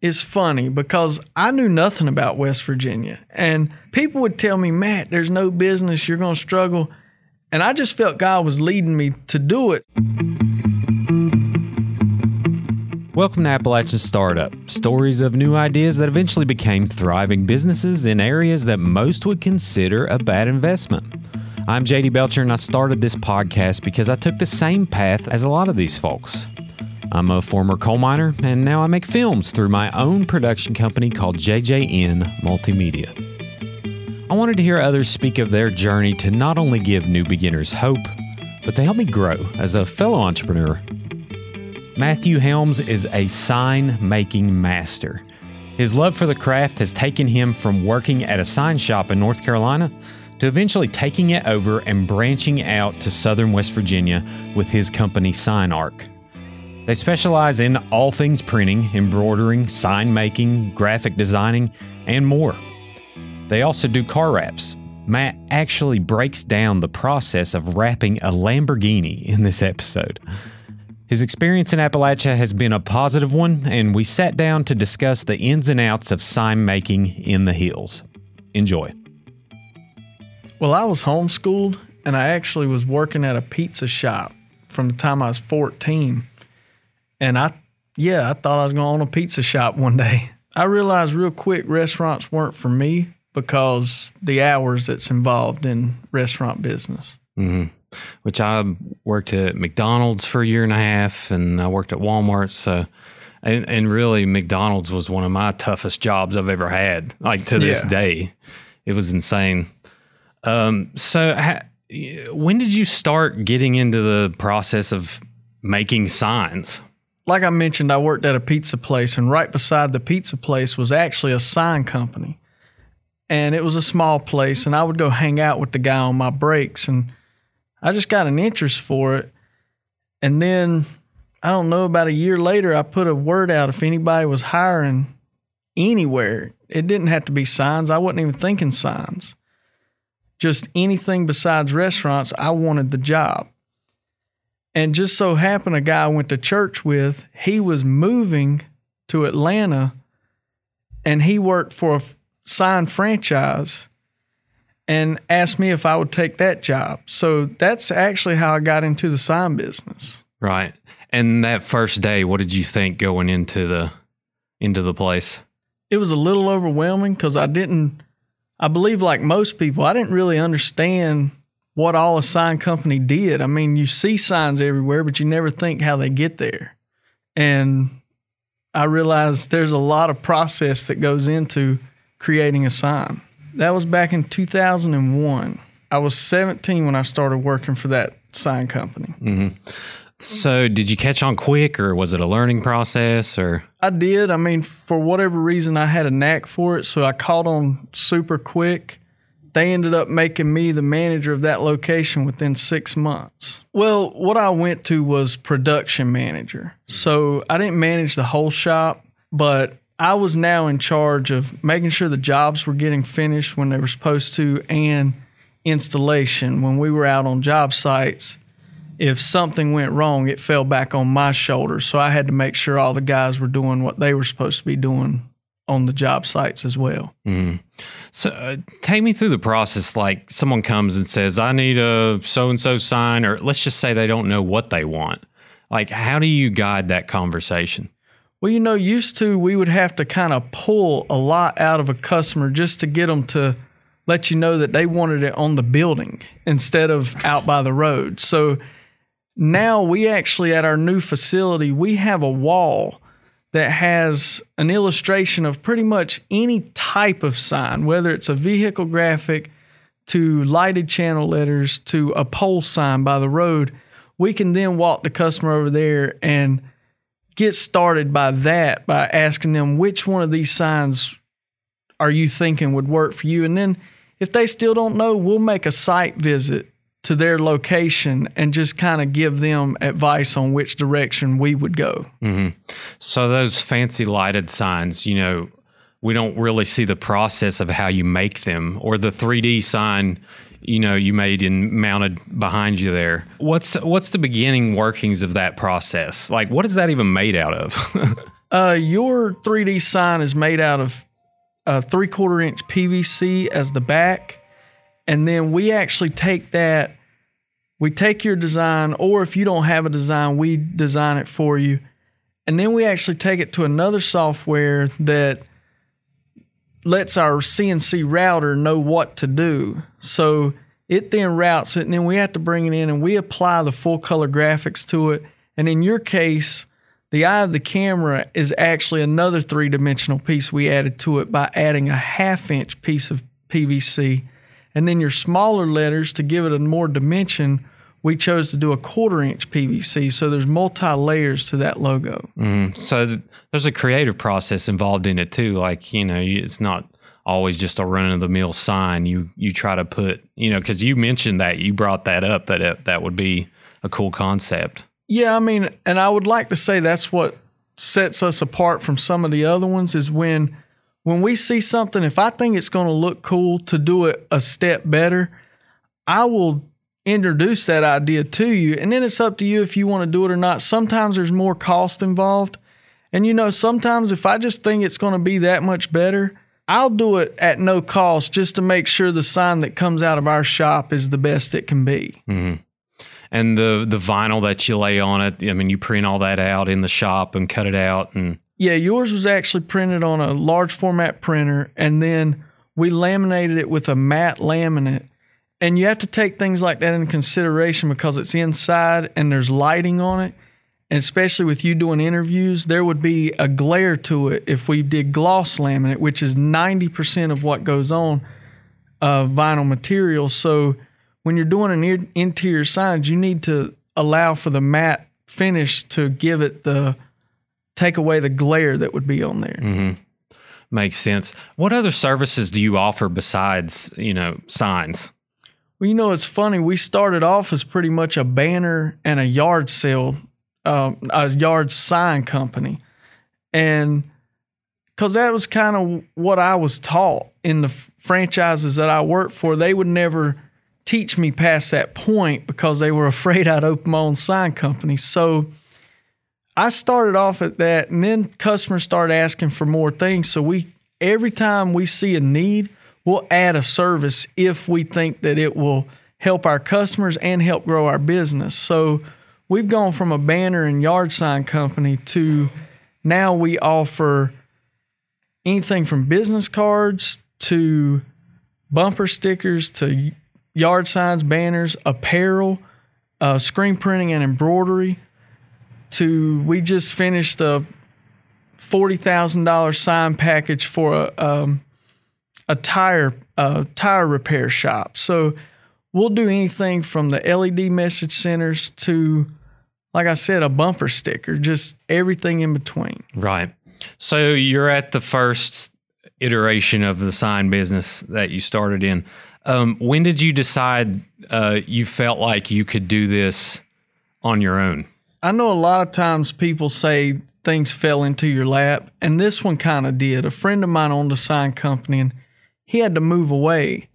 is funny because I knew nothing about West Virginia. And people would tell me, Matt, there's no business, you're going to struggle. And I just felt God was leading me to do it. Welcome to Appalachian Startup stories of new ideas that eventually became thriving businesses in areas that most would consider a bad investment. I'm JD Belcher, and I started this podcast because I took the same path as a lot of these folks. I'm a former coal miner, and now I make films through my own production company called JJN Multimedia. I wanted to hear others speak of their journey to not only give new beginners hope, but to help me grow as a fellow entrepreneur Matthew Helms is a sign making master. His love for the craft has taken him from working at a sign shop in North Carolina to eventually taking it over and branching out to southern West Virginia with his company Sign Arc. They specialize in all things printing, embroidering, sign making, graphic designing, and more. They also do car wraps. Matt actually breaks down the process of wrapping a Lamborghini in this episode. His experience in Appalachia has been a positive one, and we sat down to discuss the ins and outs of sign making in the hills. Enjoy. Well, I was homeschooled, and I actually was working at a pizza shop from the time I was 14. And I, yeah, I thought I was going to own a pizza shop one day. I realized real quick restaurants weren't for me because the hours that's involved in restaurant business. Mm-hmm which I worked at McDonald's for a year and a half, and I worked at Walmart. So, and, and really, McDonald's was one of my toughest jobs I've ever had. Like to this yeah. day, it was insane. Um, so, ha, when did you start getting into the process of making signs? Like I mentioned, I worked at a pizza place, and right beside the pizza place was actually a sign company. And it was a small place, and I would go hang out with the guy on my breaks. And I just got an interest for it. And then I don't know, about a year later, I put a word out if anybody was hiring anywhere. It didn't have to be signs. I wasn't even thinking signs. Just anything besides restaurants, I wanted the job. And just so happened, a guy I went to church with, he was moving to Atlanta and he worked for a sign franchise and asked me if I would take that job. So that's actually how I got into the sign business. Right. And that first day, what did you think going into the into the place? It was a little overwhelming because I didn't I believe like most people, I didn't really understand what all a sign company did. I mean, you see signs everywhere, but you never think how they get there. And I realized there's a lot of process that goes into creating a sign. That was back in 2001. I was 17 when I started working for that sign company. Mm-hmm. So, did you catch on quick, or was it a learning process? Or I did. I mean, for whatever reason, I had a knack for it, so I caught on super quick. They ended up making me the manager of that location within six months. Well, what I went to was production manager. So I didn't manage the whole shop, but I was now in charge of making sure the jobs were getting finished when they were supposed to and installation. When we were out on job sites, if something went wrong, it fell back on my shoulders. So I had to make sure all the guys were doing what they were supposed to be doing on the job sites as well. Mm. So uh, take me through the process. Like someone comes and says, I need a so and so sign, or let's just say they don't know what they want. Like, how do you guide that conversation? Well, you know, used to we would have to kind of pull a lot out of a customer just to get them to let you know that they wanted it on the building instead of out by the road. So now we actually at our new facility, we have a wall that has an illustration of pretty much any type of sign, whether it's a vehicle graphic to lighted channel letters to a pole sign by the road. We can then walk the customer over there and get started by that by asking them which one of these signs are you thinking would work for you and then if they still don't know we'll make a site visit to their location and just kind of give them advice on which direction we would go mm-hmm. so those fancy lighted signs you know we don't really see the process of how you make them or the 3d sign you know you made and mounted behind you there. What's what's the beginning workings of that process? Like what is that even made out of? Uh, your 3D sign is made out of a three quarter inch PVC as the back. And then we actually take that, we take your design, or if you don't have a design, we design it for you. And then we actually take it to another software that lets our CNC router know what to do. So it then routes it, and then we have to bring it in and we apply the full color graphics to it. And in your case, the eye of the camera is actually another three dimensional piece we added to it by adding a half inch piece of PVC. And then your smaller letters to give it a more dimension, we chose to do a quarter inch PVC. So there's multi layers to that logo. Mm, so th- there's a creative process involved in it too. Like, you know, you- it's not always just a run of the mill sign. You you try to put, you know, because you mentioned that you brought that up that it, that would be a cool concept. Yeah, I mean, and I would like to say that's what sets us apart from some of the other ones is when when we see something if I think it's going to look cool to do it a step better, I will introduce that idea to you and then it's up to you if you want to do it or not. Sometimes there's more cost involved. And you know, sometimes if I just think it's going to be that much better, I'll do it at no cost just to make sure the sign that comes out of our shop is the best it can be. Mm-hmm. And the the vinyl that you lay on it, I mean, you print all that out in the shop and cut it out and Yeah, yours was actually printed on a large format printer, and then we laminated it with a matte laminate. And you have to take things like that in consideration because it's inside and there's lighting on it. And especially with you doing interviews, there would be a glare to it if we did gloss laminate, which is 90% of what goes on uh, vinyl material. So when you're doing an interior signage, you need to allow for the matte finish to give it the take away the glare that would be on there. makes sense. What other services do you offer besides, you know, signs? Well, you know, it's funny. We started off as pretty much a banner and a yard sale, uh, a yard sign company, and because that was kind of what I was taught in the f- franchises that I worked for. They would never teach me past that point because they were afraid I'd open my own sign company. So I started off at that, and then customers started asking for more things. So we every time we see a need, we'll add a service if we think that it will help our customers and help grow our business. So we've gone from a banner and yard sign company to now we offer anything from business cards to bumper stickers to yard signs, banners, apparel, uh, screen printing and embroidery. To we just finished a forty thousand dollars sign package for a um, a tire uh, tire repair shop. So we'll do anything from the LED message centers to, like I said, a bumper sticker, just everything in between. Right. So you're at the first iteration of the sign business that you started in. Um, when did you decide uh, you felt like you could do this on your own? I know a lot of times people say things fell into your lap, and this one kind of did. A friend of mine owned a sign company, and he had to move away.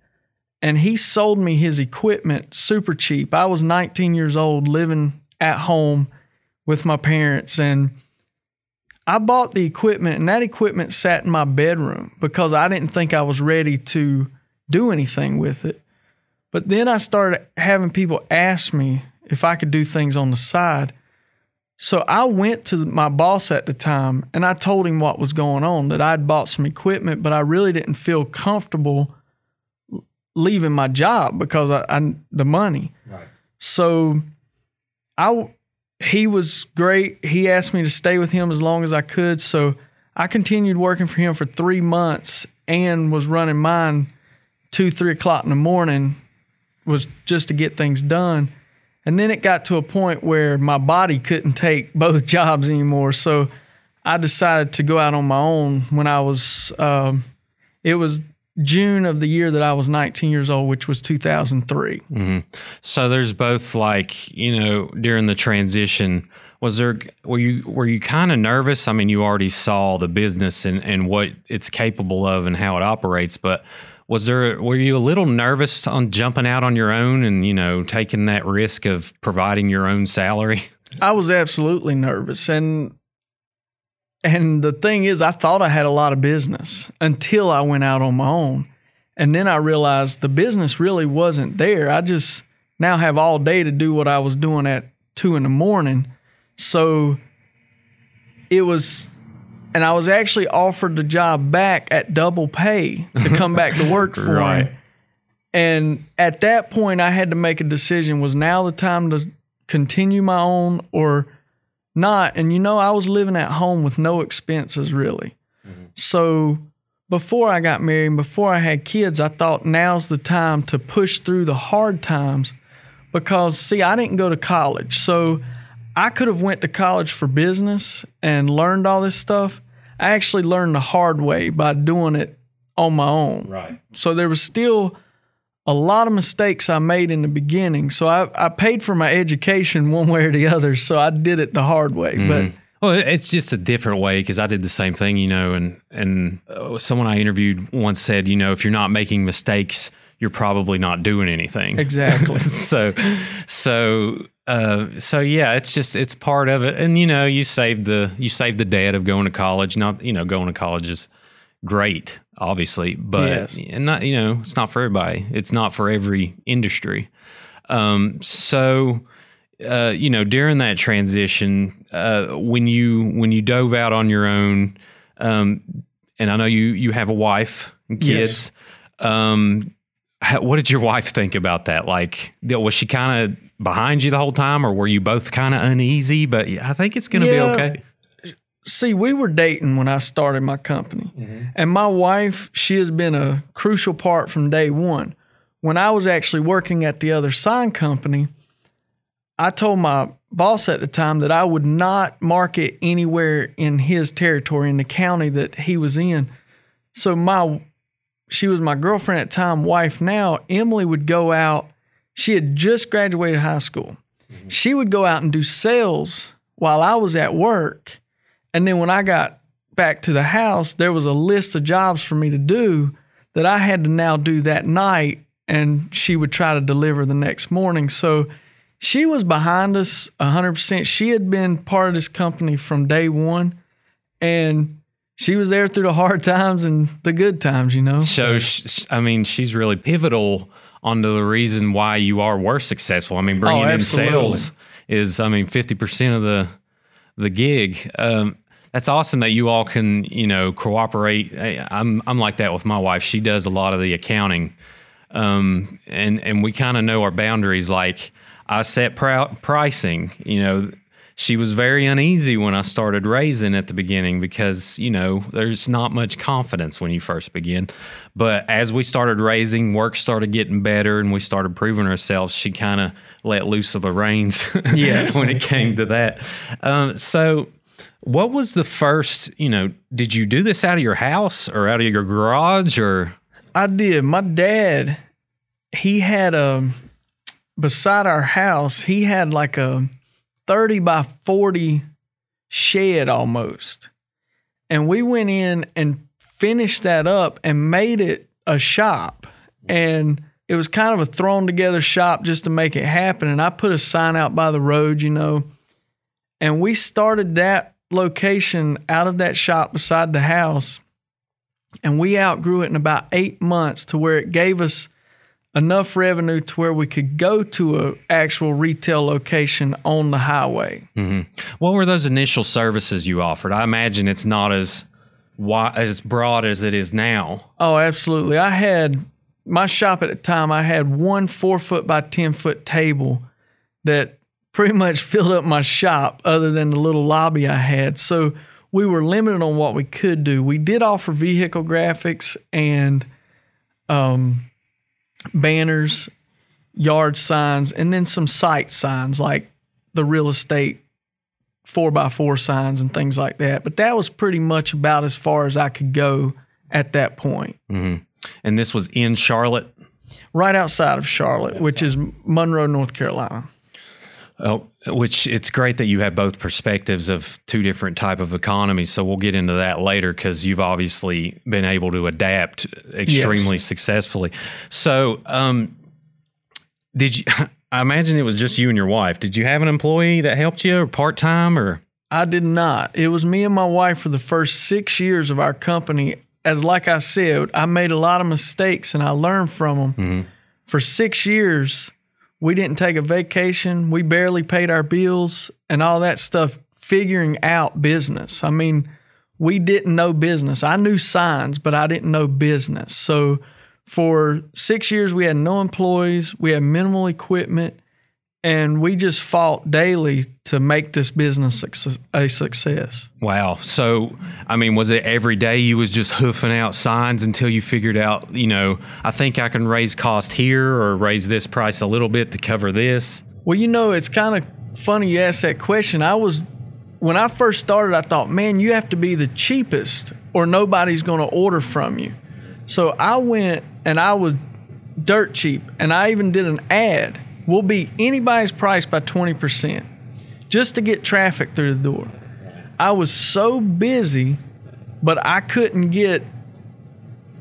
And he sold me his equipment super cheap. I was 19 years old, living at home with my parents, and I bought the equipment, and that equipment sat in my bedroom because I didn't think I was ready to do anything with it. But then I started having people ask me if I could do things on the side. So I went to my boss at the time and I told him what was going on that I'd bought some equipment, but I really didn't feel comfortable leaving my job because I, I the money. Right. So I he was great. He asked me to stay with him as long as I could. So I continued working for him for three months and was running mine two, three o'clock in the morning was just to get things done. And then it got to a point where my body couldn't take both jobs anymore. So I decided to go out on my own when I was, um, it was June of the year that I was 19 years old, which was 2003. So there's both like you know during the transition. Was there were you were you kind of nervous? I mean, you already saw the business and and what it's capable of and how it operates, but was there were you a little nervous on jumping out on your own and you know taking that risk of providing your own salary? I was absolutely nervous. And And the thing is, I thought I had a lot of business until I went out on my own. And then I realized the business really wasn't there. I just now have all day to do what I was doing at two in the morning. So it was, and I was actually offered the job back at double pay to come back to work for Right. him. And at that point, I had to make a decision was now the time to continue my own or not? And you know, I was living at home with no expenses really. Mm-hmm. So before I got married, and before I had kids, I thought now's the time to push through the hard times because see, I didn't go to college. So I could have went to college for business and learned all this stuff. I actually learned the hard way by doing it on my own. Right. So there was still a lot of mistakes I made in the beginning. So I, I paid for my education one way or the other. So I did it the hard way. But Well, it's just a different way because I did the same thing, you know, and and uh, someone I interviewed once said, you know, if you're not making mistakes, you're probably not doing anything. exactly. so, so, uh, so yeah, it's just it's part of it, and you know, you saved the you saved the debt of going to college. Not you know, going to college is great, obviously, but Yes. and not you know, it's not for everybody. It's not for every industry. Um, so uh, you know, during that transition, uh, when you when you dove out on your own, um, and I know you you have a wife and kids. Um, how, what did your wife think about that? Like, was she kind of behind you the whole time, or were you both kind of uneasy? But I think it's going to Yeah. be okay. See, we were dating when I started my company. Mm-hmm. And my wife, she has been a crucial part from day one. When I was actually working at the other sign company, I told my boss at the time that I would not market anywhere in his territory in the county that he was in. So my she was my girlfriend at the time, wife now. Emily would go out. She had just graduated high school. Mm-hmm. She would go out and do sales while I was at work. And then when I got back to the house, there was a list of jobs for me to do that I had to now do that night. And she would try to deliver the next morning. So she was behind us 100%. She had been part of this company from day one. And she was there through the hard times and the good times, you know? So, I mean, she's really pivotal on the reason why you are were successful. I mean, bringing in Oh, absolutely. sales is, I mean, fifty percent of the the gig. Um, that's awesome that you all can, you know, cooperate. I, I'm I'm like that with my wife. She does a lot of the accounting, um, and and we kind of know our boundaries. Like I set prou- pricing. You know, she was very uneasy when I started raising at the beginning because you know there's not much confidence when you first begin. But as we started raising, work started getting better, and we started proving ourselves. She kind of let loose of the reins Yes. when it came to that. Um, so. What was the first, you know, did you do this out of your house or out of your garage or I did. My dad, he had a beside our house, he had like a 30 by 40 shed almost. And we went in and finished that up and made it a shop. And it was kind of a thrown together shop just to make it happen. And I put a sign out by the road, you know. And we started that location out of that shop beside the house and we outgrew it in about eight months to where it gave us enough revenue to where we could go to a actual retail location on the highway. what were those initial services you offered? I imagine it's not as wi- as broad as it is now. Oh, absolutely. I had my shop at the time, I had one four foot by 10 foot table that pretty much filled up my shop, other than the little lobby I had. So we were limited on what we could do. We did offer vehicle graphics and um, banners, yard signs, and then some site signs like the real estate four by four signs and things like that. But that was pretty much about as far as I could go at that point. Mm-hmm. And this was in Charlotte. Right outside of Charlotte, which is Monroe, North Carolina. Oh, which it's great that you have both perspectives of two different type of economies. So we'll get into that later because you've obviously been able to adapt extremely successfully. So, um, did you? I imagine it was just you and your wife. Did you have an employee that helped you, or part time, or? I did not. It was me and my wife for the first six years of our company. As like I said, I made a lot of mistakes and I learned from them. Mm-hmm. For six years, we didn't take a vacation. We barely paid our bills and all that stuff, figuring out business. I mean, we didn't know business. I knew signs, but I didn't know business. So for six years, we had no employees, we had minimal equipment, and we just fought daily to make this business a success. Wow. So, I mean, was it every day you was just hoofing out signs until you figured out, you know, I think I can raise cost here or raise this price a little bit to cover this? Well, you know, it's kind of funny you ask that question. I was, when I first started, I thought, man, you have to be the cheapest or nobody's going to order from you. So I went and I was dirt cheap and I even did an ad. We'll beat anybody's price by 20% just to get traffic through the door. I was so busy, but I couldn't get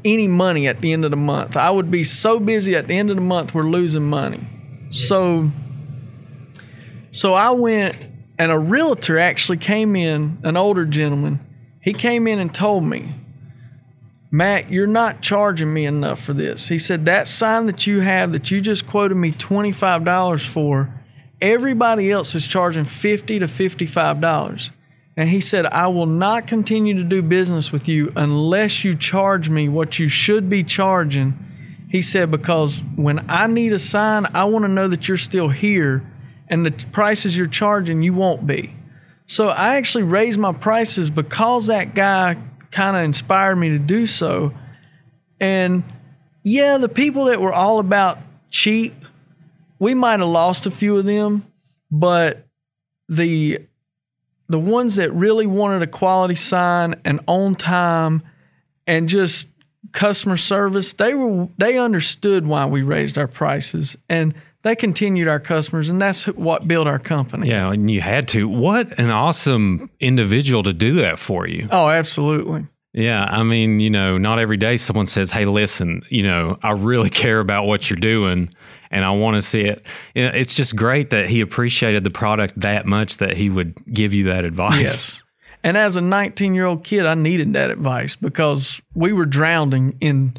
any money at the end of the month. I would be so busy at the end of the month, we're losing money. So, so I went, and a realtor actually came in, an older gentleman. He came in and told me, Matt, you're not charging me enough for this. He said, That sign that you have that you just quoted me $25 for, everybody else is charging 50 to $55. And he said, I will not continue to do business with you unless you charge me what you should be charging. He said, because when I need a sign, I want to know that you're still here and the prices you're charging, you won't be. So I actually raised my prices because that guy kind of inspired me to do so. And yeah, the people that were all about cheap, we might have lost a few of them, but the the ones that really wanted a quality sign and on time and just customer service, they were they understood why we raised our prices and they continued our customers and that's what built our company. Yeah, and you had to. What an awesome individual to do that for you. Oh, absolutely. Yeah, I mean, you know, not every day someone says, "Hey, listen, you know, I really care about what you're doing and I want to see it." It's just great that he appreciated the product that much that he would give you that advice. Yes. And as a 19 year old kid, I needed that advice because we were drowning in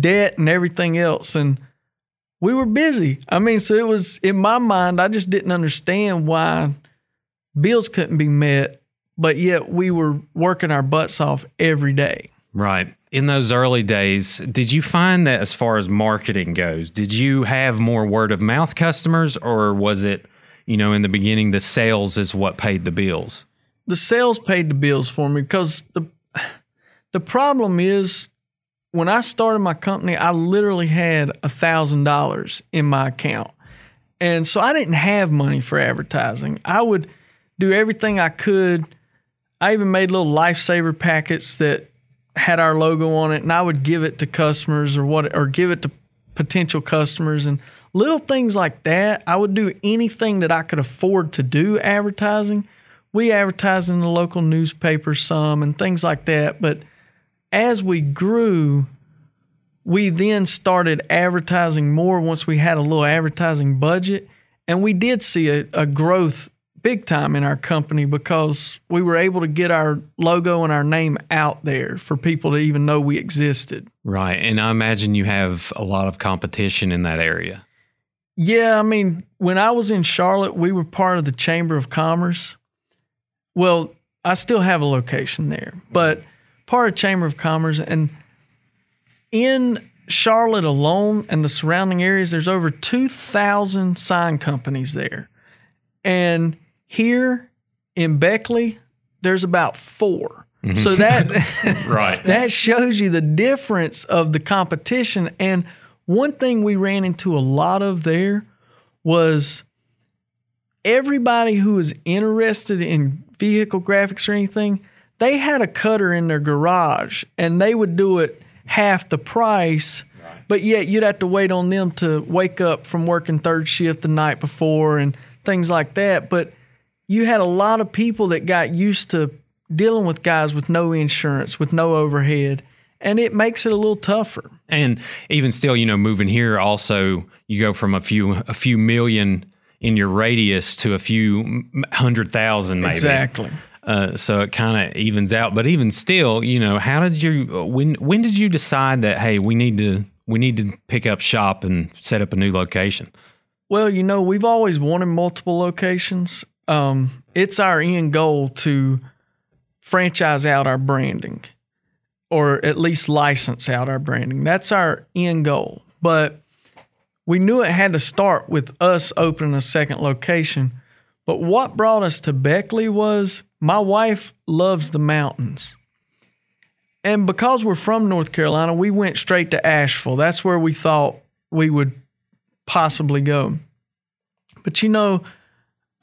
debt and everything else. And we were busy. I mean, so it was in my mind, I just didn't understand why bills couldn't be met, but yet we were working our butts off every day. Right. In those early days, did you find that as far as marketing goes, did you have more word of mouth customers or was it, you know, in the beginning the sales is what paid the bills? the sales paid the bills for me because the the problem is when I started my company, I literally had a thousand dollars in my account. And so I didn't have money for advertising. I would do everything I could. I even made little lifesaver packets that had our logo on it and I would give it to customers or what or give it to potential customers and little things like that. I would do anything that I could afford to do advertising we advertised in the local newspaper some and things like that. But as we grew, we then started advertising more once we had a little advertising budget. And we did see a, a growth big time in our company because we were able to get our logo and our name out there for people to even know we existed. Right. And I imagine you have a lot of competition in that area. Yeah, I mean, when I was in Charlotte, we were part of the Chamber of Commerce. Well, I still have a location there, but part of Chamber of Commerce and in Charlotte alone and the surrounding areas, there's over 2,000 sign companies there. And here in Beckley, there's about 4 mm-hmm. So that Right. that shows you the difference of the competition. And one thing we ran into a lot of there was everybody who was interested in vehicle graphics or anything, they had a cutter in their garage and they would do it half the price. But yet you'd have to wait on them to wake up from working third shift the night before and things like that. But you had a lot of people that got used to dealing with guys with no insurance, with no overhead, and it makes it a little tougher. And even still, you know, moving here also you go from a few a few million in your radius to a few hundred thousand, maybe. Exactly. Uh, so it kind of evens out. But even still, you know, how did you when when did you decide that hey, we need to we need to pick up shop and set up a new location? Well, you know, we've always wanted multiple locations. Um, it's our end goal to franchise out our branding or at least license out our branding. That's our end goal. But we knew it had to start with us opening a second location. But what brought us to Beckley was my wife loves the mountains. And because we're from North Carolina, we went straight to Asheville. That's where we thought we would possibly go. But you know,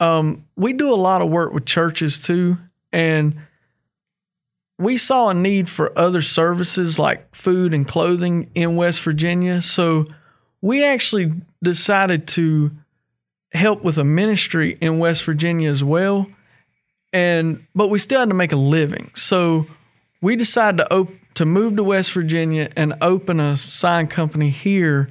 um, we do a lot of work with churches too. And we saw a need for other services like food and clothing in West Virginia. So we actually decided to help with a ministry in West Virginia as well. And but we still had to make a living. So we decided to op- to move to West Virginia and open a sign company here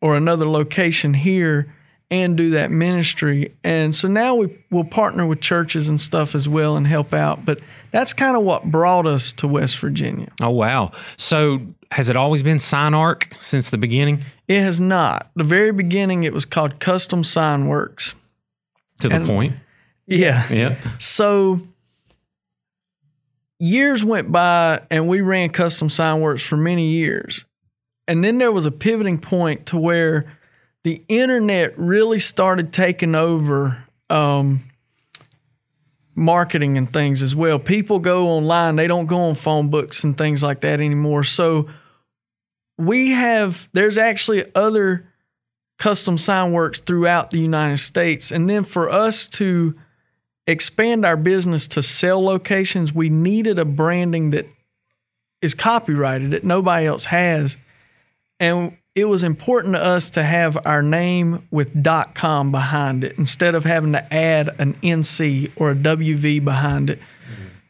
or another location here and do that ministry. And so now we will partner with churches and stuff as well and help out. But that's kind of what brought us to West Virginia. Oh wow! So has it always been Sign Arc since the beginning? It has not. The very beginning, it was called Custom Sign Works. To the And- point. Yeah. Yeah. So years went by and we ran Custom Sign Works for many years. And then there was a pivoting point to where the internet really started taking over um, marketing and things as well. People go online, they don't go on phone books and things like that anymore. So we have, there's actually other custom sign works throughout the United States. And then for us to expand our business to sell locations, we needed a branding that is copyrighted that nobody else has. And it was important to us to have our name with .com behind it instead of having to add an NC or a WV behind it.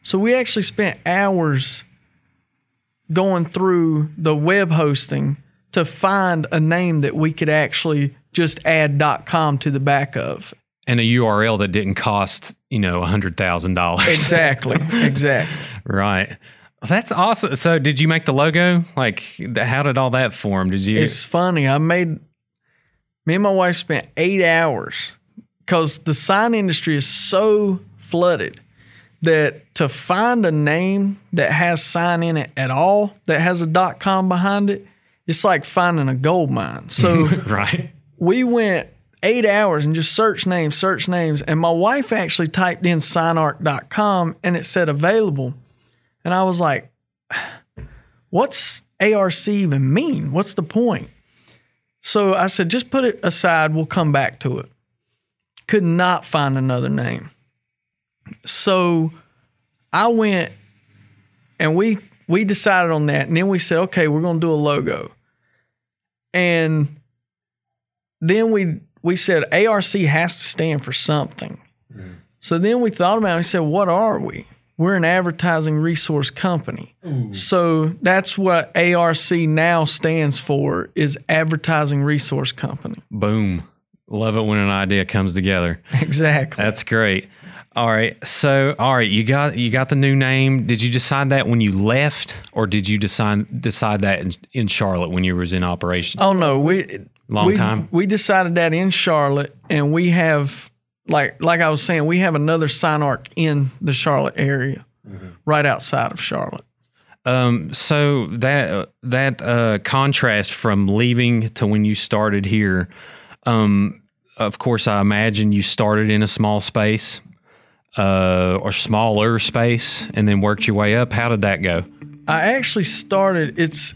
So we actually spent hours going through the web hosting to find a name that we could actually just add .com to the back of. And a URL that didn't cost you know a hundred thousand dollars. Exactly. exactly. Right. That's awesome. So, did you make the logo? Like, how did all that form? Did you? It's funny. I made me and my wife spent eight hours because the sign industry is so flooded that to find a name that has sign in it at all that has a dot com behind it, it's like finding a gold mine. So right. we went eight hours and just search names, search names. And my wife actually typed in signarc.com and it said available. And I was like, what's ARC even mean? What's the point? So I said, just put it aside. We'll come back to it. Could not find another name. So I went and we we decided on that. And then we said, okay, we're going to do a logo. And then we we said ARC has to stand for something. So then we thought about it. We said, what are we? We're an advertising resource company. So that's what ARC now stands for is advertising resource company. Boom. Love it when an idea comes together. Exactly. That's great. All right. So, all right, you got you got the new name. Did you decide that when you left, or did you decide decide that in, in Charlotte when you was in operation? Oh no, we Long we, time? We decided that in Charlotte, and we have like like I was saying, we have another sign arc in the Charlotte area, right outside of Charlotte. Um, so that that uh, contrast from leaving to when you started here, um, of course, I imagine you started in a small space, uh, or smaller space, and then worked your way up. How did that go? I actually started. It's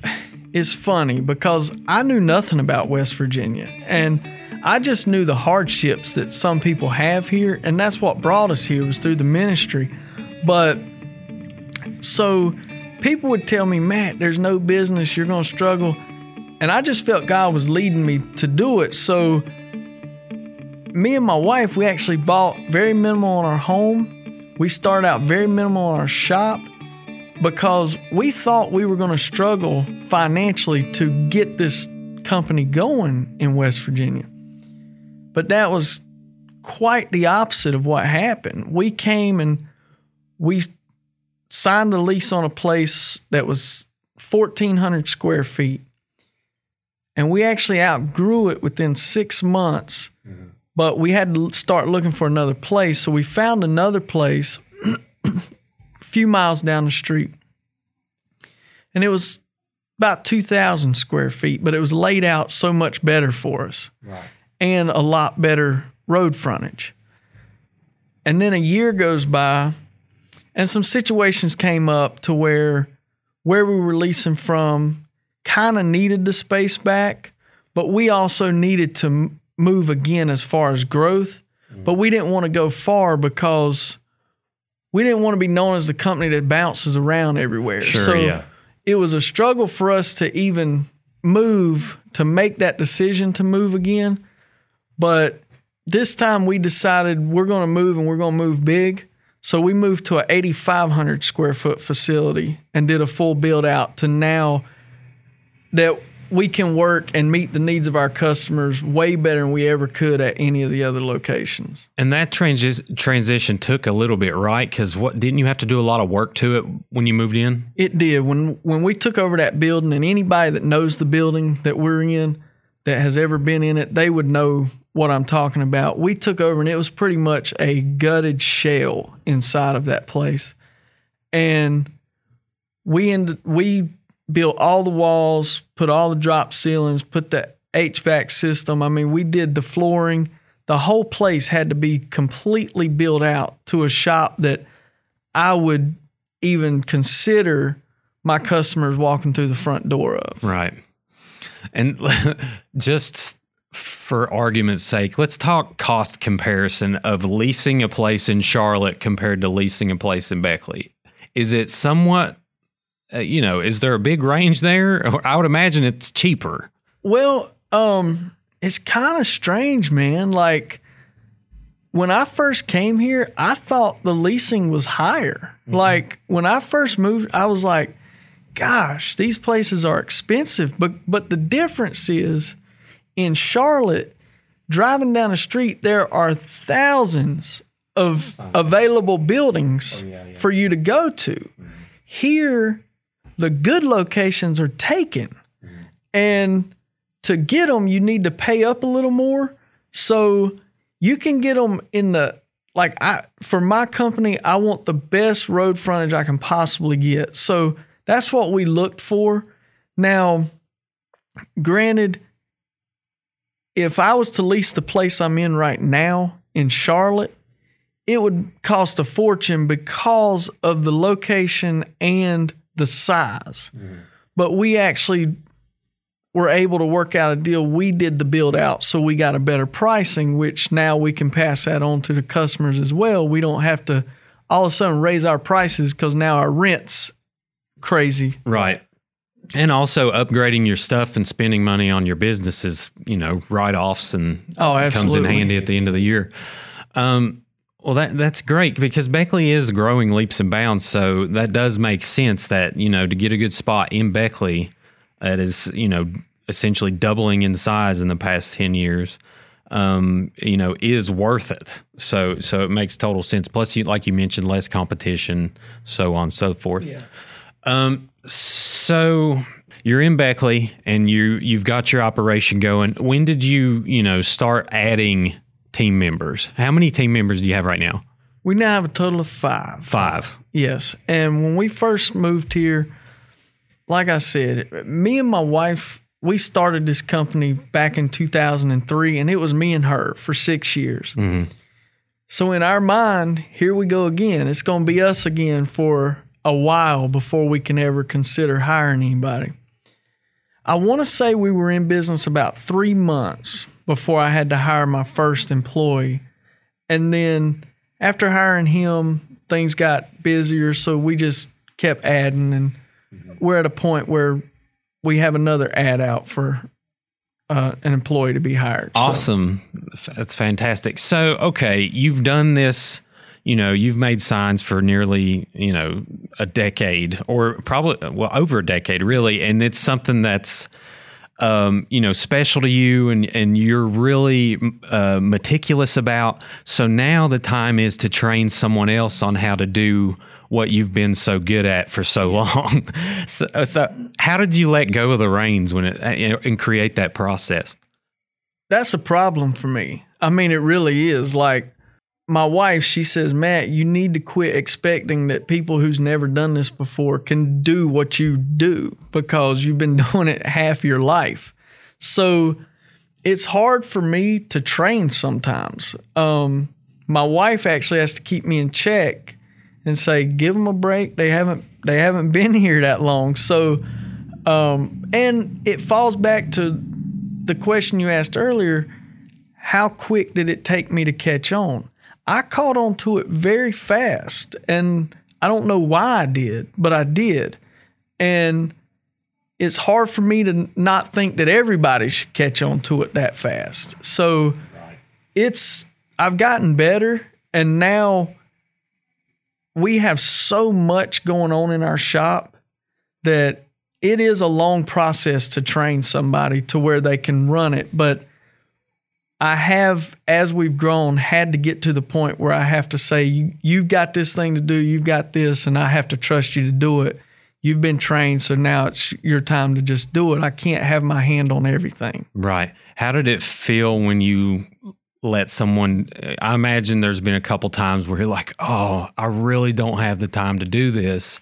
it's funny because I knew nothing about West Virginia, and I just knew the hardships that some people have here, and that's what brought us here was through the ministry. But so people would tell me, Matt, there's no business, you're going to struggle, and I just felt God was leading me to do it. So me and my wife, we actually bought very minimal on our home. We started out very minimal on our shop because we thought we were going to struggle financially to get this company going in West Virginia. But that was quite the opposite of what happened. We came and we signed a lease on a place that was 1,400 square feet. And we actually outgrew it within six months, mm-hmm. but we had to start looking for another place. So we found another place few miles down the street. And it was about 2,000 square feet, but it was laid out so much better for us Right. and a lot better road frontage. And then a year goes by, and some situations came up to where where we were leasing from kind of needed the space back, but we also needed to move again as far as growth. But we didn't want to go far because we didn't want to be known as the company that bounces around everywhere. Sure, so yeah. it was a struggle for us to even move to make that decision to move again. But this time we decided we're going to move and we're going to move big. So we moved to an 8,500 square foot facility and did a full build out to now that we can work and meet the needs of our customers way better than we ever could at any of the other locations. And that transi- transition took a little bit, right? Because what didn't you have to do a lot of work to it when you moved in? It did. When when we took over that building, and anybody that knows the building that we're in, that has ever been in it, they would know what I'm talking about. We took over, and it was pretty much a gutted shell inside of that place, and we ended we built all the walls, put all the drop ceilings, put the HVAC system. I mean, we did the flooring. The whole place had to be completely built out to a shop that I would even consider my customers walking through the front door of. Right. And just for argument's sake, let's talk cost comparison of leasing a place in Charlotte compared to leasing a place in Beckley. Is it somewhat, uh, you know, is there a big range there? I would imagine it's cheaper. Well, um, it's kind of strange, man. Like when I first came here, I thought the leasing was higher. Like when I first moved, I was like, gosh, these places are expensive. But but the difference is in Charlotte, driving down the street, there are thousands of available buildings for you to go to. Here, the good locations are taken. And to get them, you need to pay up a little more. So you can get them in the like I for my company, I want the best road frontage I can possibly get. So that's what we looked for. Now, granted, if I was to lease the place I'm in right now in Charlotte, it would cost a fortune because of the location and the size. But we actually were able to work out a deal. We did the build out, so we got a better pricing, which now we can pass that on to the customers as well. We don't have to all of a sudden raise our prices because now our rent's crazy. Right. And also upgrading your stuff and spending money on your business is, you know, write offs and Oh, comes in handy at the end of the year. Um, well, that that's great because Beckley is growing leaps and bounds. So that does make sense that you know to get a good spot in Beckley, that is you know essentially doubling in size in the past ten years. Um, you know, is worth it. So so it makes total sense. Plus, you like you mentioned, less competition, so on and so forth. Um, so you're in Beckley and you you've got your operation going. When did you you know start adding team members? How many team members do you have right now? We now have a total of five. Five. Yes. And when we first moved here, like I said, me and my wife, we started this company back in 2003, and it was me and her for six years. Mm-hmm. So in our mind, here we go again. It's going to be us again for a while before we can ever consider hiring anybody. I want to say we were in business about three months before I had to hire my first employee. And then after hiring him, things got busier. So we just kept adding. And we're at a point where we have another ad out for uh, an employee to be hired. So- Awesome. That's fantastic. So, okay, you've done this, you know, you've made signs for nearly, you know, a decade or probably, well, over a decade, really. And it's something that's um, you know, special to you and, and you're really uh, meticulous about. So now the time is to train someone else on how to do what you've been so good at for so long. so, so, how did you let go of the reins when it uh, and create that process? That's a problem for me. I mean, it really is. Like my wife, she says, Matt, you need to quit expecting that people who's never done this before can do what you do because you've been doing it half your life. So it's hard for me to train sometimes. Um, my wife actually has to keep me in check and say, give them a break. They haven't they haven't been here that long. So um, and it falls back to the question you asked earlier, how quick did it take me to catch on? I caught on to it very fast. And I don't know why I did, but I did. And it's hard for me to not think that everybody should catch on to it that fast. So it's, I've gotten better. And now we have so much going on in our shop that it is a long process to train somebody to where they can run it. But I have, as we've grown, had to get to the point where I have to say, you, you've got this thing to do, you've got this, and I have to trust you to do it. You've been trained, so now it's your time to just do it. I can't have my hand on everything. Right. How did it feel when you let someone? I imagine there's been a couple times where you're like, oh, I really don't have the time to do this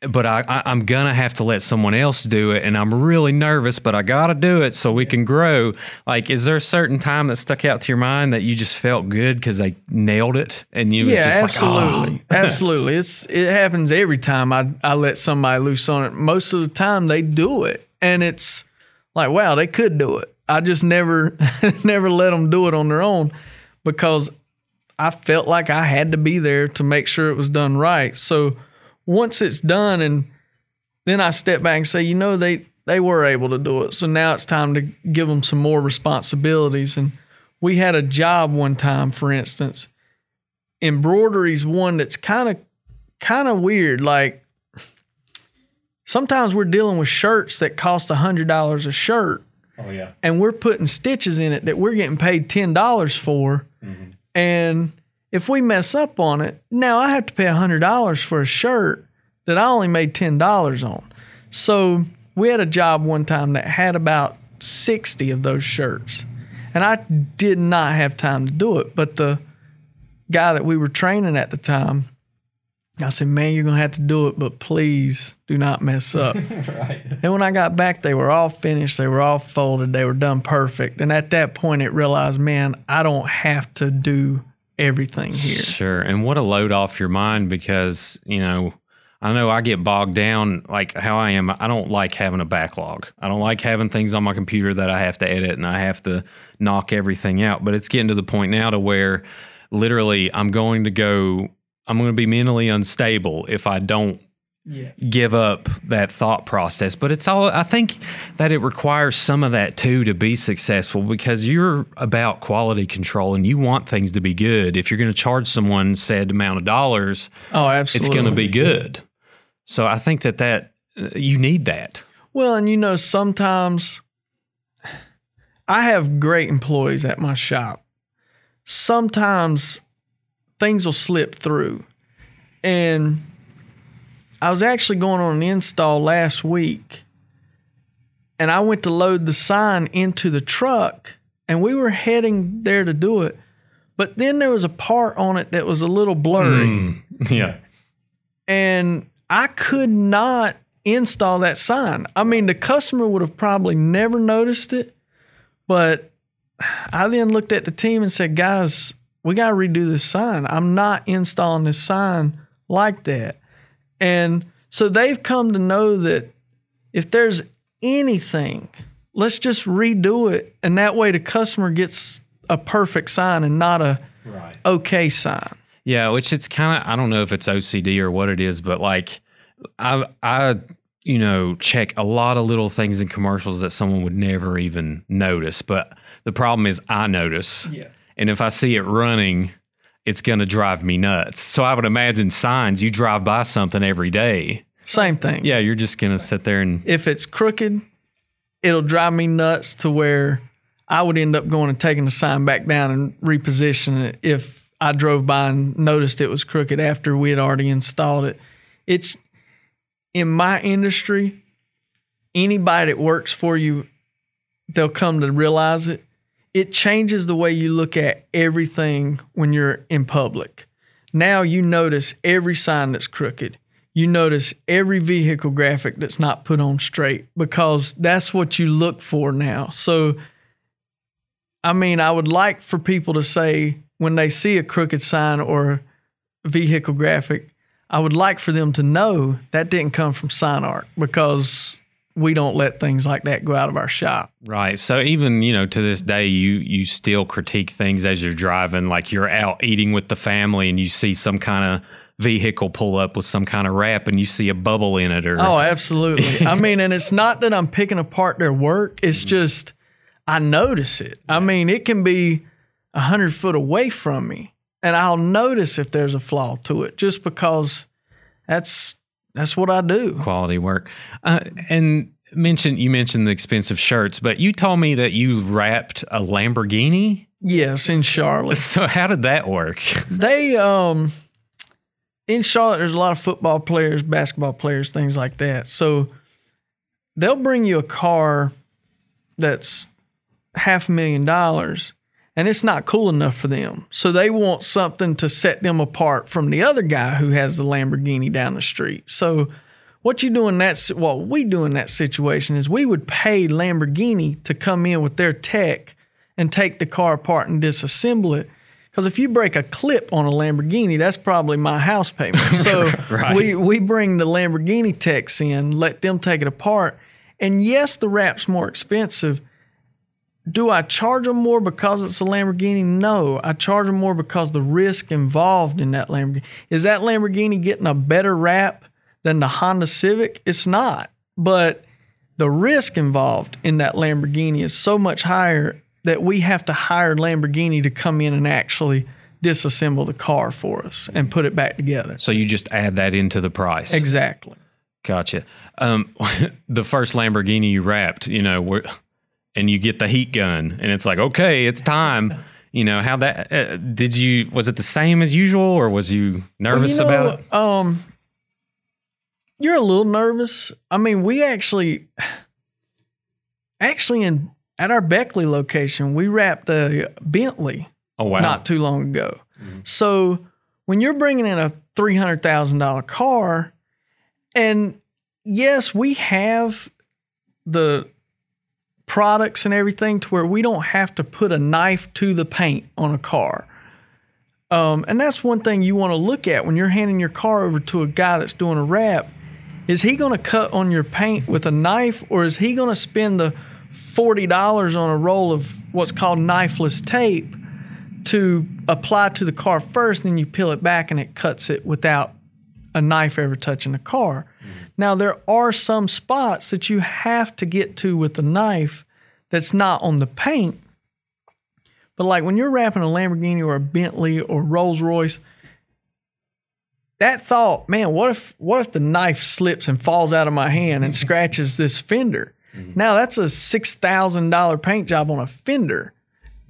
but I, I, am gonna have to let someone else do it, and I'm really nervous, but I gotta do it so we can grow. Like, is there a certain time that stuck out to your mind that you just felt good because they nailed it, and you yeah, ah. absolutely, like, oh. absolutely. It's it happens every time I I let somebody loose on it. Most of the time they do it, and it's like, wow, they could do it. I just never never let them do it on their own because I felt like I had to be there to make sure it was done right. So once it's done and then I step back and say, you know, they they were able to do it. So now it's time to give them some more responsibilities. And we had a job one time, for instance. Embroidery's one that's kind of kind of weird. Like sometimes we're dealing with shirts that cost a hundred dollars a shirt. Oh yeah. And we're putting stitches in it that we're getting paid ten dollars for. Mm-hmm. And if we mess up on it, now I have to pay $100 for a shirt that I only made $10 on. So we had a job one time that had about 60 of those shirts. And I did not have time to do it. But the guy that we were training at the time, I said, Man, you're going to have to do it, but please do not mess up. right. And when I got back, they were all finished. They were all folded. They were done perfect. And at that point, it realized, man, I don't have to do everything here. Sure. And what a load off your mind because, you know, I know I get bogged down like how I am. I don't like having a backlog. I don't like having things on my computer that I have to edit and I have to knock everything out. But it's getting to the point now to where literally I'm going to go, I'm going to be mentally unstable if I don't give up that thought process. But it's all, I think that it requires some of that too to be successful because you're about quality control and you want things to be good. If you're going to charge someone said amount of dollars, oh, absolutely. it's going to be good. So I think that that uh, you need that. Well, and you know, sometimes I have great employees at my shop. Sometimes things will slip through. And I was actually going on an install last week and I went to load the sign into the truck and we were heading there to do it. But then there was a part on it that was a little blurry. Mm, yeah. And I could not install that sign. I mean, the customer would have probably never noticed it, but I then looked at the team and said, guys, we got to redo this sign. I'm not installing this sign like that. And so they've come to know that if there's anything, let's just redo it. And that way the customer gets a perfect sign and not a right. okay sign. Yeah, which it's kind of I don't know if it's OCD or what it is, but like I I you know check a lot of little things in commercials that someone would never even notice, but the problem is I notice. Yeah. And if I see it running, it's going to drive me nuts. So I would imagine signs, you drive by something every day. Same thing. Yeah, you're just going to sit there and. If it's crooked, it'll drive me nuts to where I would end up going and taking the sign back down and repositioning it if I drove by and noticed it was crooked after we had already installed it. It's in my industry, anybody that works for you, they'll come to realize it. It changes the way you look at everything when you're in public. Now you notice every sign that's crooked. You notice every vehicle graphic that's not put on straight because that's what you look for now. So, I mean, I would like for people to say when they see a crooked sign or vehicle graphic, I would like for them to know that didn't come from SignArc because we don't let things like that go out of our shop. Right. So even, you know, to this day you you still critique things as you're driving like you're out eating with the family and you see some kind of vehicle pull up with some kind of wrap and you see a bubble in it or Oh, absolutely. I mean, and it's not that I'm picking apart their work, it's mm-hmm. just I notice it. I mean, it can be a hundred foot away from me and I'll notice if there's a flaw to it just because that's that's what I do. quality work. Uh, and mentioned you mentioned the expensive shirts, but you told me that you wrapped a Lamborghini. Yes, in Charlotte. So how did that work? They um in Charlotte there's a lot of football players, basketball players, things like that. So they'll bring you a car that's half a million dollars and it's not cool enough for them. So they want something to set them apart from the other guy who has the Lamborghini down the street. So what you do in that what we do in that situation is we would pay Lamborghini to come in with their tech and take the car apart and disassemble it. Because if you break a clip on a Lamborghini, that's probably my house payment. So Right. we we bring the Lamborghini techs in, let them take it apart. And yes, the wrap's more expensive. Do I charge them more because it's a Lamborghini? No, I charge them more because the risk involved in that Lamborghini. Is that Lamborghini getting a better wrap than the Honda Civic? It's not. But the risk involved in that Lamborghini is so much higher that we have to hire Lamborghini to come in and actually disassemble the car for us and put it back together. So you just add that into the price. Exactly. Gotcha. Um, the first Lamborghini you wrapped, you know, and you get the heat gun, and it's like, okay, it's time. You know how that? Uh, did you? Was it the same as usual, or was you nervous Well, you know, about it? Um, you're a little nervous. I mean, we actually, actually, in at our Beckley location, we wrapped a Bentley Oh wow! not too long ago. So when you're bringing in a three hundred thousand dollar car, and yes, we have the products and everything to where we don't have to put a knife to the paint on a car. Um, and that's one thing you want to look at when you're handing your car over to a guy that's doing a wrap. Is he going to cut on your paint with a knife, or is he going to spend the forty dollars on a roll of what's called knifeless tape to apply to the car first, then you peel it back and it cuts it without a knife ever touching the car. Now there are some spots that you have to get to with the knife that's not on the paint. But like when you're wrapping a Lamborghini or a Bentley or Rolls Royce, that thought, man, what if what if the knife slips and falls out of my hand and scratches this fender? Mm-hmm. Now that's a six thousand dollar paint job on a fender.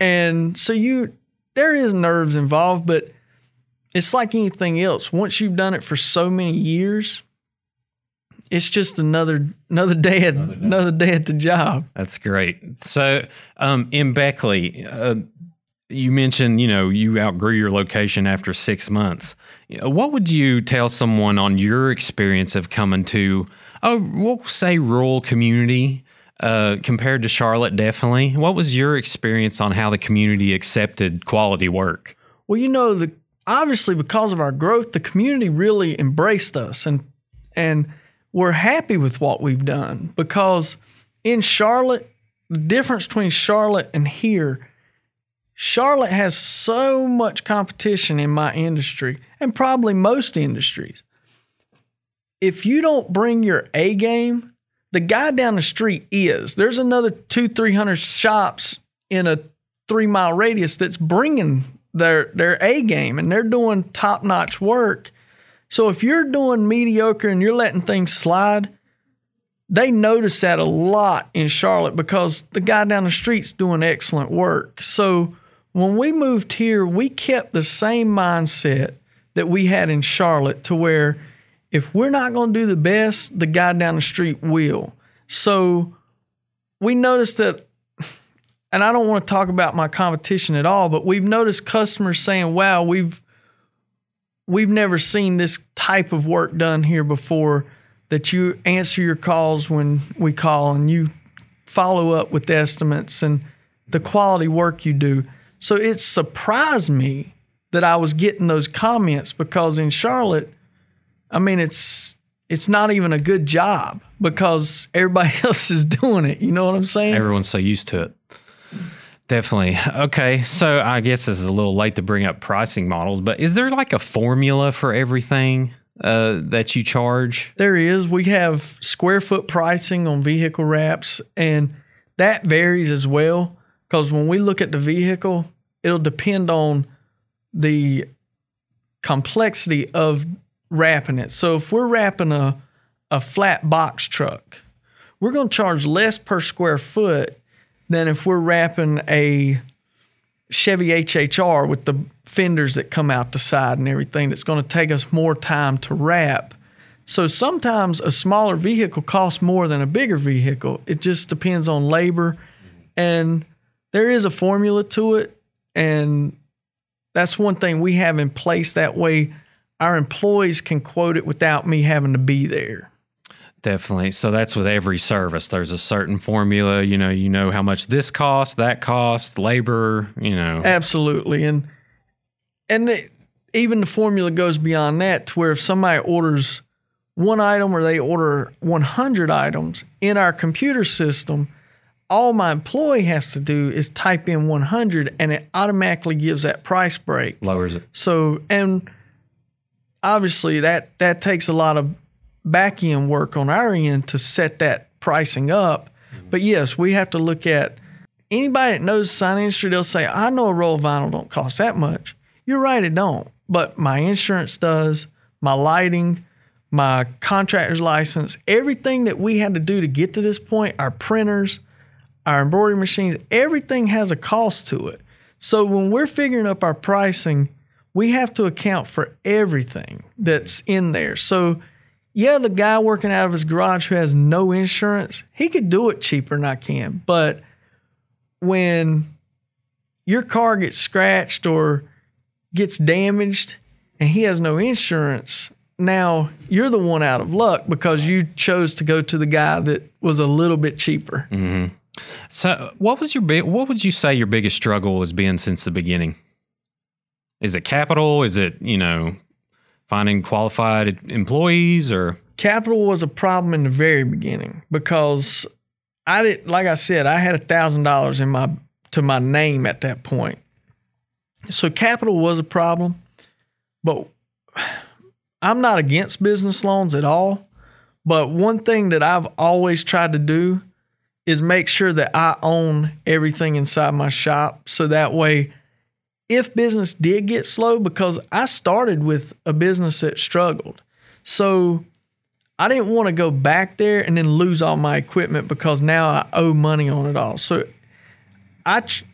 And so you there is nerves involved, but it's like anything else. Once you've done it for so many years, it's just another another day at another day, at the job. That's great. So, um, in Beckley, uh, you mentioned you know you outgrew your location after six months. What would you tell someone on your experience of coming to, oh, we'll say rural community uh, compared to Charlotte? Definitely. What was your experience on how the community accepted quality work? Well, you know, the obviously because of our growth, the community really embraced us and and we're happy with what we've done because in Charlotte, the difference between Charlotte and here, Charlotte has so much competition in my industry and probably most industries. If you don't bring your A game, the guy down the street is. There's another two, three hundred shops in a three mile radius that's bringing their their A game and they're doing top notch work. So if you're doing mediocre and you're letting things slide, they notice that a lot in Charlotte because the guy down the street's doing excellent work. So when we moved here, we kept the same mindset that we had in Charlotte to where if we're not going to do the best, the guy down the street will. So we noticed that, and I don't want to talk about my competition at all, but we've noticed customers saying, wow, we've, we've never seen this type of work done here before that you answer your calls when we call and you follow up with estimates and the quality work you do. So it surprised me that I was getting those comments because in Charlotte, I mean it's it's not even a good job because everybody else is doing it. You know what I'm saying? Everyone's so used to it. Definitely. Okay. So I guess this is a little late to bring up pricing models, but is there like a formula for everything uh, that you charge? There is. We have square foot pricing on vehicle wraps, and that varies as well. Because when we look at the vehicle, it'll depend on the complexity of wrapping it. So if we're wrapping a a flat box truck, we're going to charge less per square foot than if we're wrapping a Chevy HHR with the fenders that come out the side and everything. That's going to take us more time to wrap. So sometimes a smaller vehicle costs more than a bigger vehicle. It just depends on labor, and there is a formula to it, and that's one thing we have in place. That way, our employees can quote it without me having to be there. Definitely. So that's with every service. There's a certain formula. You know, you know how much this costs, that costs, labor. You know, Absolutely, and and it, even the formula goes beyond that to where if somebody orders one item or they order 100 items in our computer system, all my employee has to do is type in 100 and it automatically gives that price break. lowers it. So, and obviously that that takes a lot of back end work on our end to set that pricing up. But yes, we have to look at anybody that knows the sign industry. They'll say, "I know a roll of vinyl don't cost that much." You're right, it don't. But my insurance does, my lighting, my contractor's license, everything that we had to do to get to this point, our printers, our embroidery machines, everything has a cost to it. So when we're figuring up our pricing, we have to account for everything that's in there. So, yeah, the guy working out of his garage who has no insurance, he could do it cheaper than I can. But when your car gets scratched or gets damaged and he has no insurance, now you're the one out of luck because you chose to go to the guy that was a little bit cheaper. Mm-hmm. So, what was your big? What would you say your biggest struggle has been since the beginning? Is it capital? Is it you know finding qualified employees or capital was a problem in the very beginning because I did like I said, I had a thousand dollars in my to my name at that point. So capital was a problem, but I'm not against business loans at all. But one thing that I've always tried to do is make sure that I own everything inside my shop so that way if business did get slow because I started with a business that struggled. So I didn't want to go back there and then lose all my equipment because now I owe money on it all. So I ch-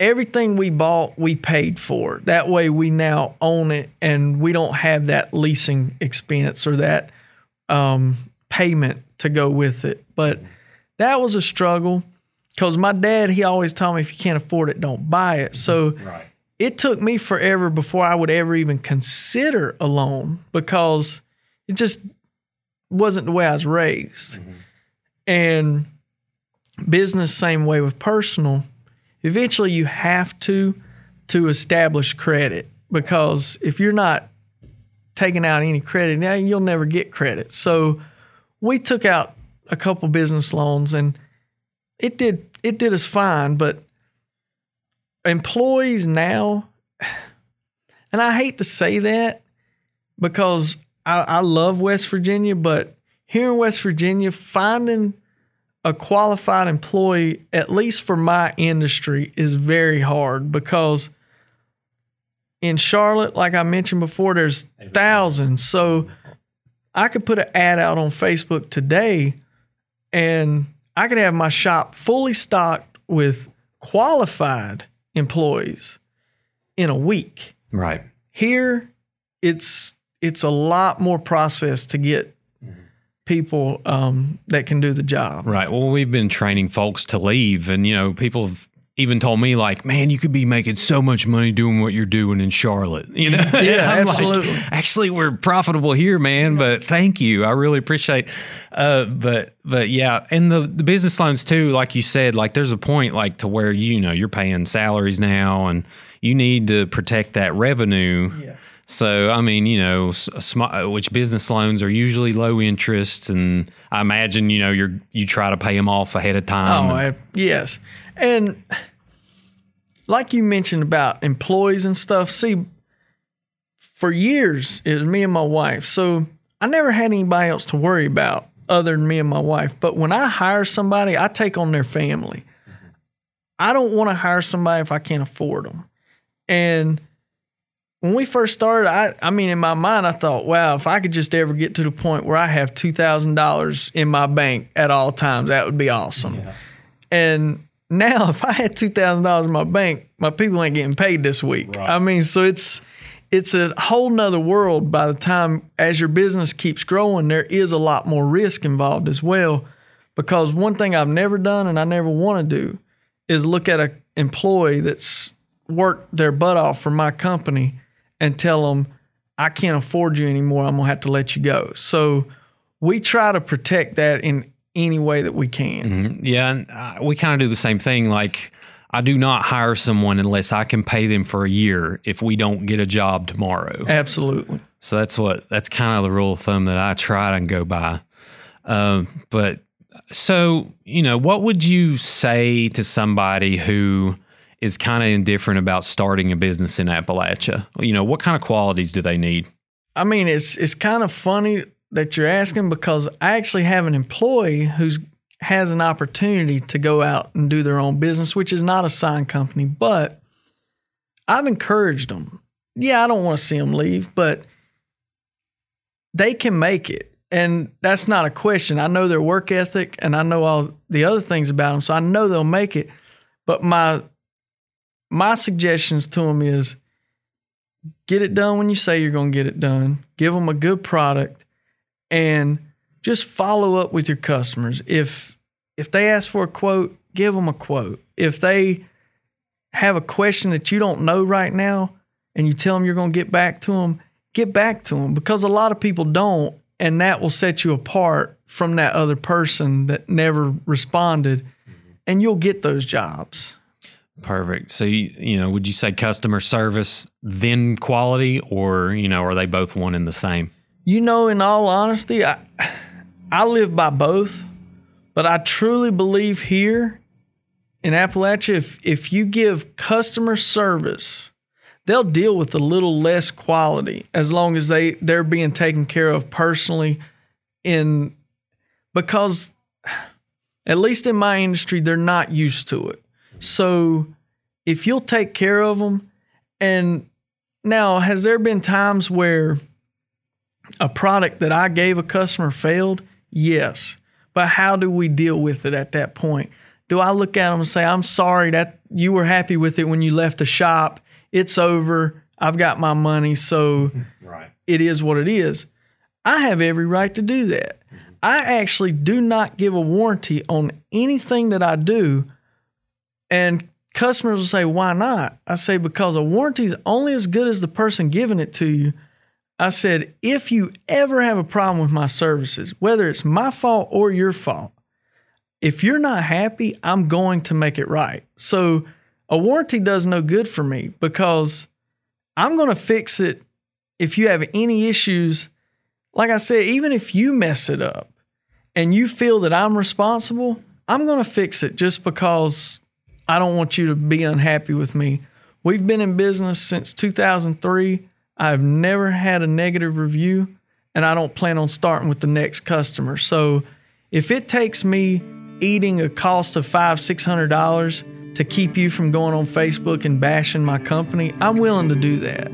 everything we bought we paid for. That way we now own it and we don't have that leasing expense or that um, payment to go with it. But that was a struggle because my dad he always told me if you can't afford it, don't buy it. So right? it took me forever before I would ever even consider a loan because it just wasn't the way I was raised. Mm-hmm. And business, same way with personal. Eventually, you have to to establish credit because if you're not taking out any credit, now you'll never get credit. So we took out a couple business loans and it did it did us fine, but employees now, and I hate to say that because I, I love West Virginia, but here in West Virginia, finding a qualified employee, at least for my industry, is very hard because in Charlotte, like I mentioned before, there's thousands. So I could put an ad out on Facebook today and I could have my shop fully stocked with qualified employees in a week. Right. Here, it's it's a lot more process to get people um, that can do the job. Right. Well, we've been training folks to leave, and you know, people have even told me like, "Man, you could be making so much money doing what you're doing in Charlotte." You know? Yeah, I'm like, absolutely. Actually, we're profitable here, man. But thank you. I really appreciate. Uh, but but yeah, and the the business loans too. Like you said, like there's a point like to where you know you're paying salaries now, and you need to protect that revenue. Yeah. So I mean, you know, s- sm- which business loans are usually low interest, and I imagine you know you're you try to pay them off ahead of time. Oh, I, yes. And like you mentioned about employees and stuff, see, for years it was me and my wife. So I never had anybody else to worry about other than me and my wife. But when I hire somebody, I take on their family. I don't want to hire somebody if I can't afford them. And when we first started, I, I mean, in my mind, I thought, wow, if I could just ever get to the point where I have $2,000 in my bank at all times, that would be awesome. And now, if I had two thousand dollars in my bank, my people ain't getting paid this week. Right. I mean, so it's it's a whole nother world. By the time as your business keeps growing, there is a lot more risk involved as well. Because one thing I've never done and I never want to do is look at a employee that's worked their butt off for my company and tell them I can't afford you anymore. I'm gonna have to let you go. So we try to protect that in any way that we can. Mhm. Yeah, and uh, we kind of do the same thing. Like, I do not hire someone unless I can pay them for a year if we don't get a job tomorrow. Absolutely. So that's what that's kind of the rule of thumb that I try and go by. Um, but so you know, what would you say to somebody who is kind of indifferent about starting a business in Appalachia? You know, what kind of qualities do they need? I mean, it's it's kind of funny that you're asking because I actually have an employee who's has an opportunity to go out and do their own business, which is not a sign company, but I've encouraged them. Yeah, I don't want to see them leave, but they can make it. And that's not a question. I know their work ethic and I know all the other things about them, so I know they'll make it. But my my suggestions to them is get it done when you say you're going to get it done. Give them a good product and just follow up with your customers. If if they ask for a quote, give them a quote. If they have a question that you don't know right now and you tell them you're going to get back to them, get back to them because a lot of people don't and that will set you apart from that other person that never responded and you'll get those jobs. Perfect. So you, you know, would you say customer service then quality, or you know, are they both one and the same? You know, in all honesty, I I live by both, but I truly believe here in Appalachia, if if you give customer service, they'll deal with a little less quality as long as they they're being taken care of personally in because at least in my industry they're not used to it. So if you'll take care of them and now has there been times where a product that I gave a customer failed? Yes. But how do we deal with it at that point? Do I look at them and say, I'm sorry that you were happy with it when you left the shop? It's over. I've got my money. So Right. it is what it is. I have every right to do that. Mm-hmm. I actually do not give a warranty on anything that I do. And customers will say, why not? I say, because a warranty is only as good as the person giving it to you. I said, if you ever have a problem with my services, whether it's my fault or your fault, if you're not happy, I'm going to make it right. So a warranty does no good for me because I'm going to fix it if you have any issues. Like I said, even if you mess it up and you feel that I'm responsible, I'm going to fix it just because I don't want you to be unhappy with me. We've been in business since 2003. I've never had a negative review, and I don't plan on starting with the next customer. So if it takes me eating a cost of five, six hundred dollars to keep you from going on Facebook and bashing my company, I'm willing to do that.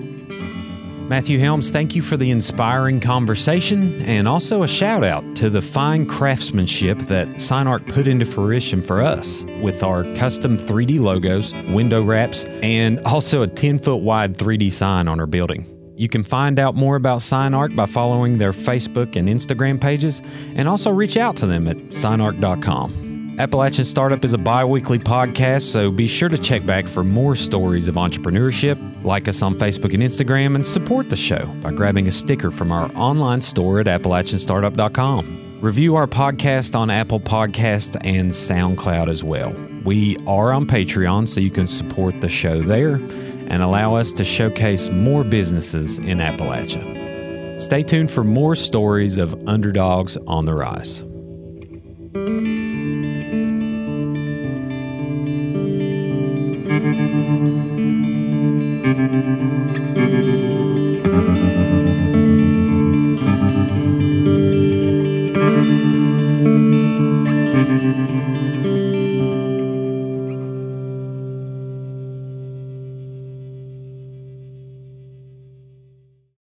Matthew Helms, thank you for the inspiring conversation and also a shout out to the fine craftsmanship that SignArc put into fruition for us with our custom 3D logos, window wraps, and also a 10 foot wide 3D sign on our building. You can find out more about SignArc by following their Facebook and Instagram pages and also reach out to them at signarc.com. Appalachian Startup is a bi weekly podcast, so be sure to check back for more stories of entrepreneurship. Like us on Facebook and Instagram, and support the show by grabbing a sticker from our online store at AppalachianStartup.com. Review our podcast on Apple Podcasts and SoundCloud as well. We are on Patreon, so you can support the show there and allow us to showcase more businesses in Appalachia. Stay tuned for more stories of underdogs on the rise.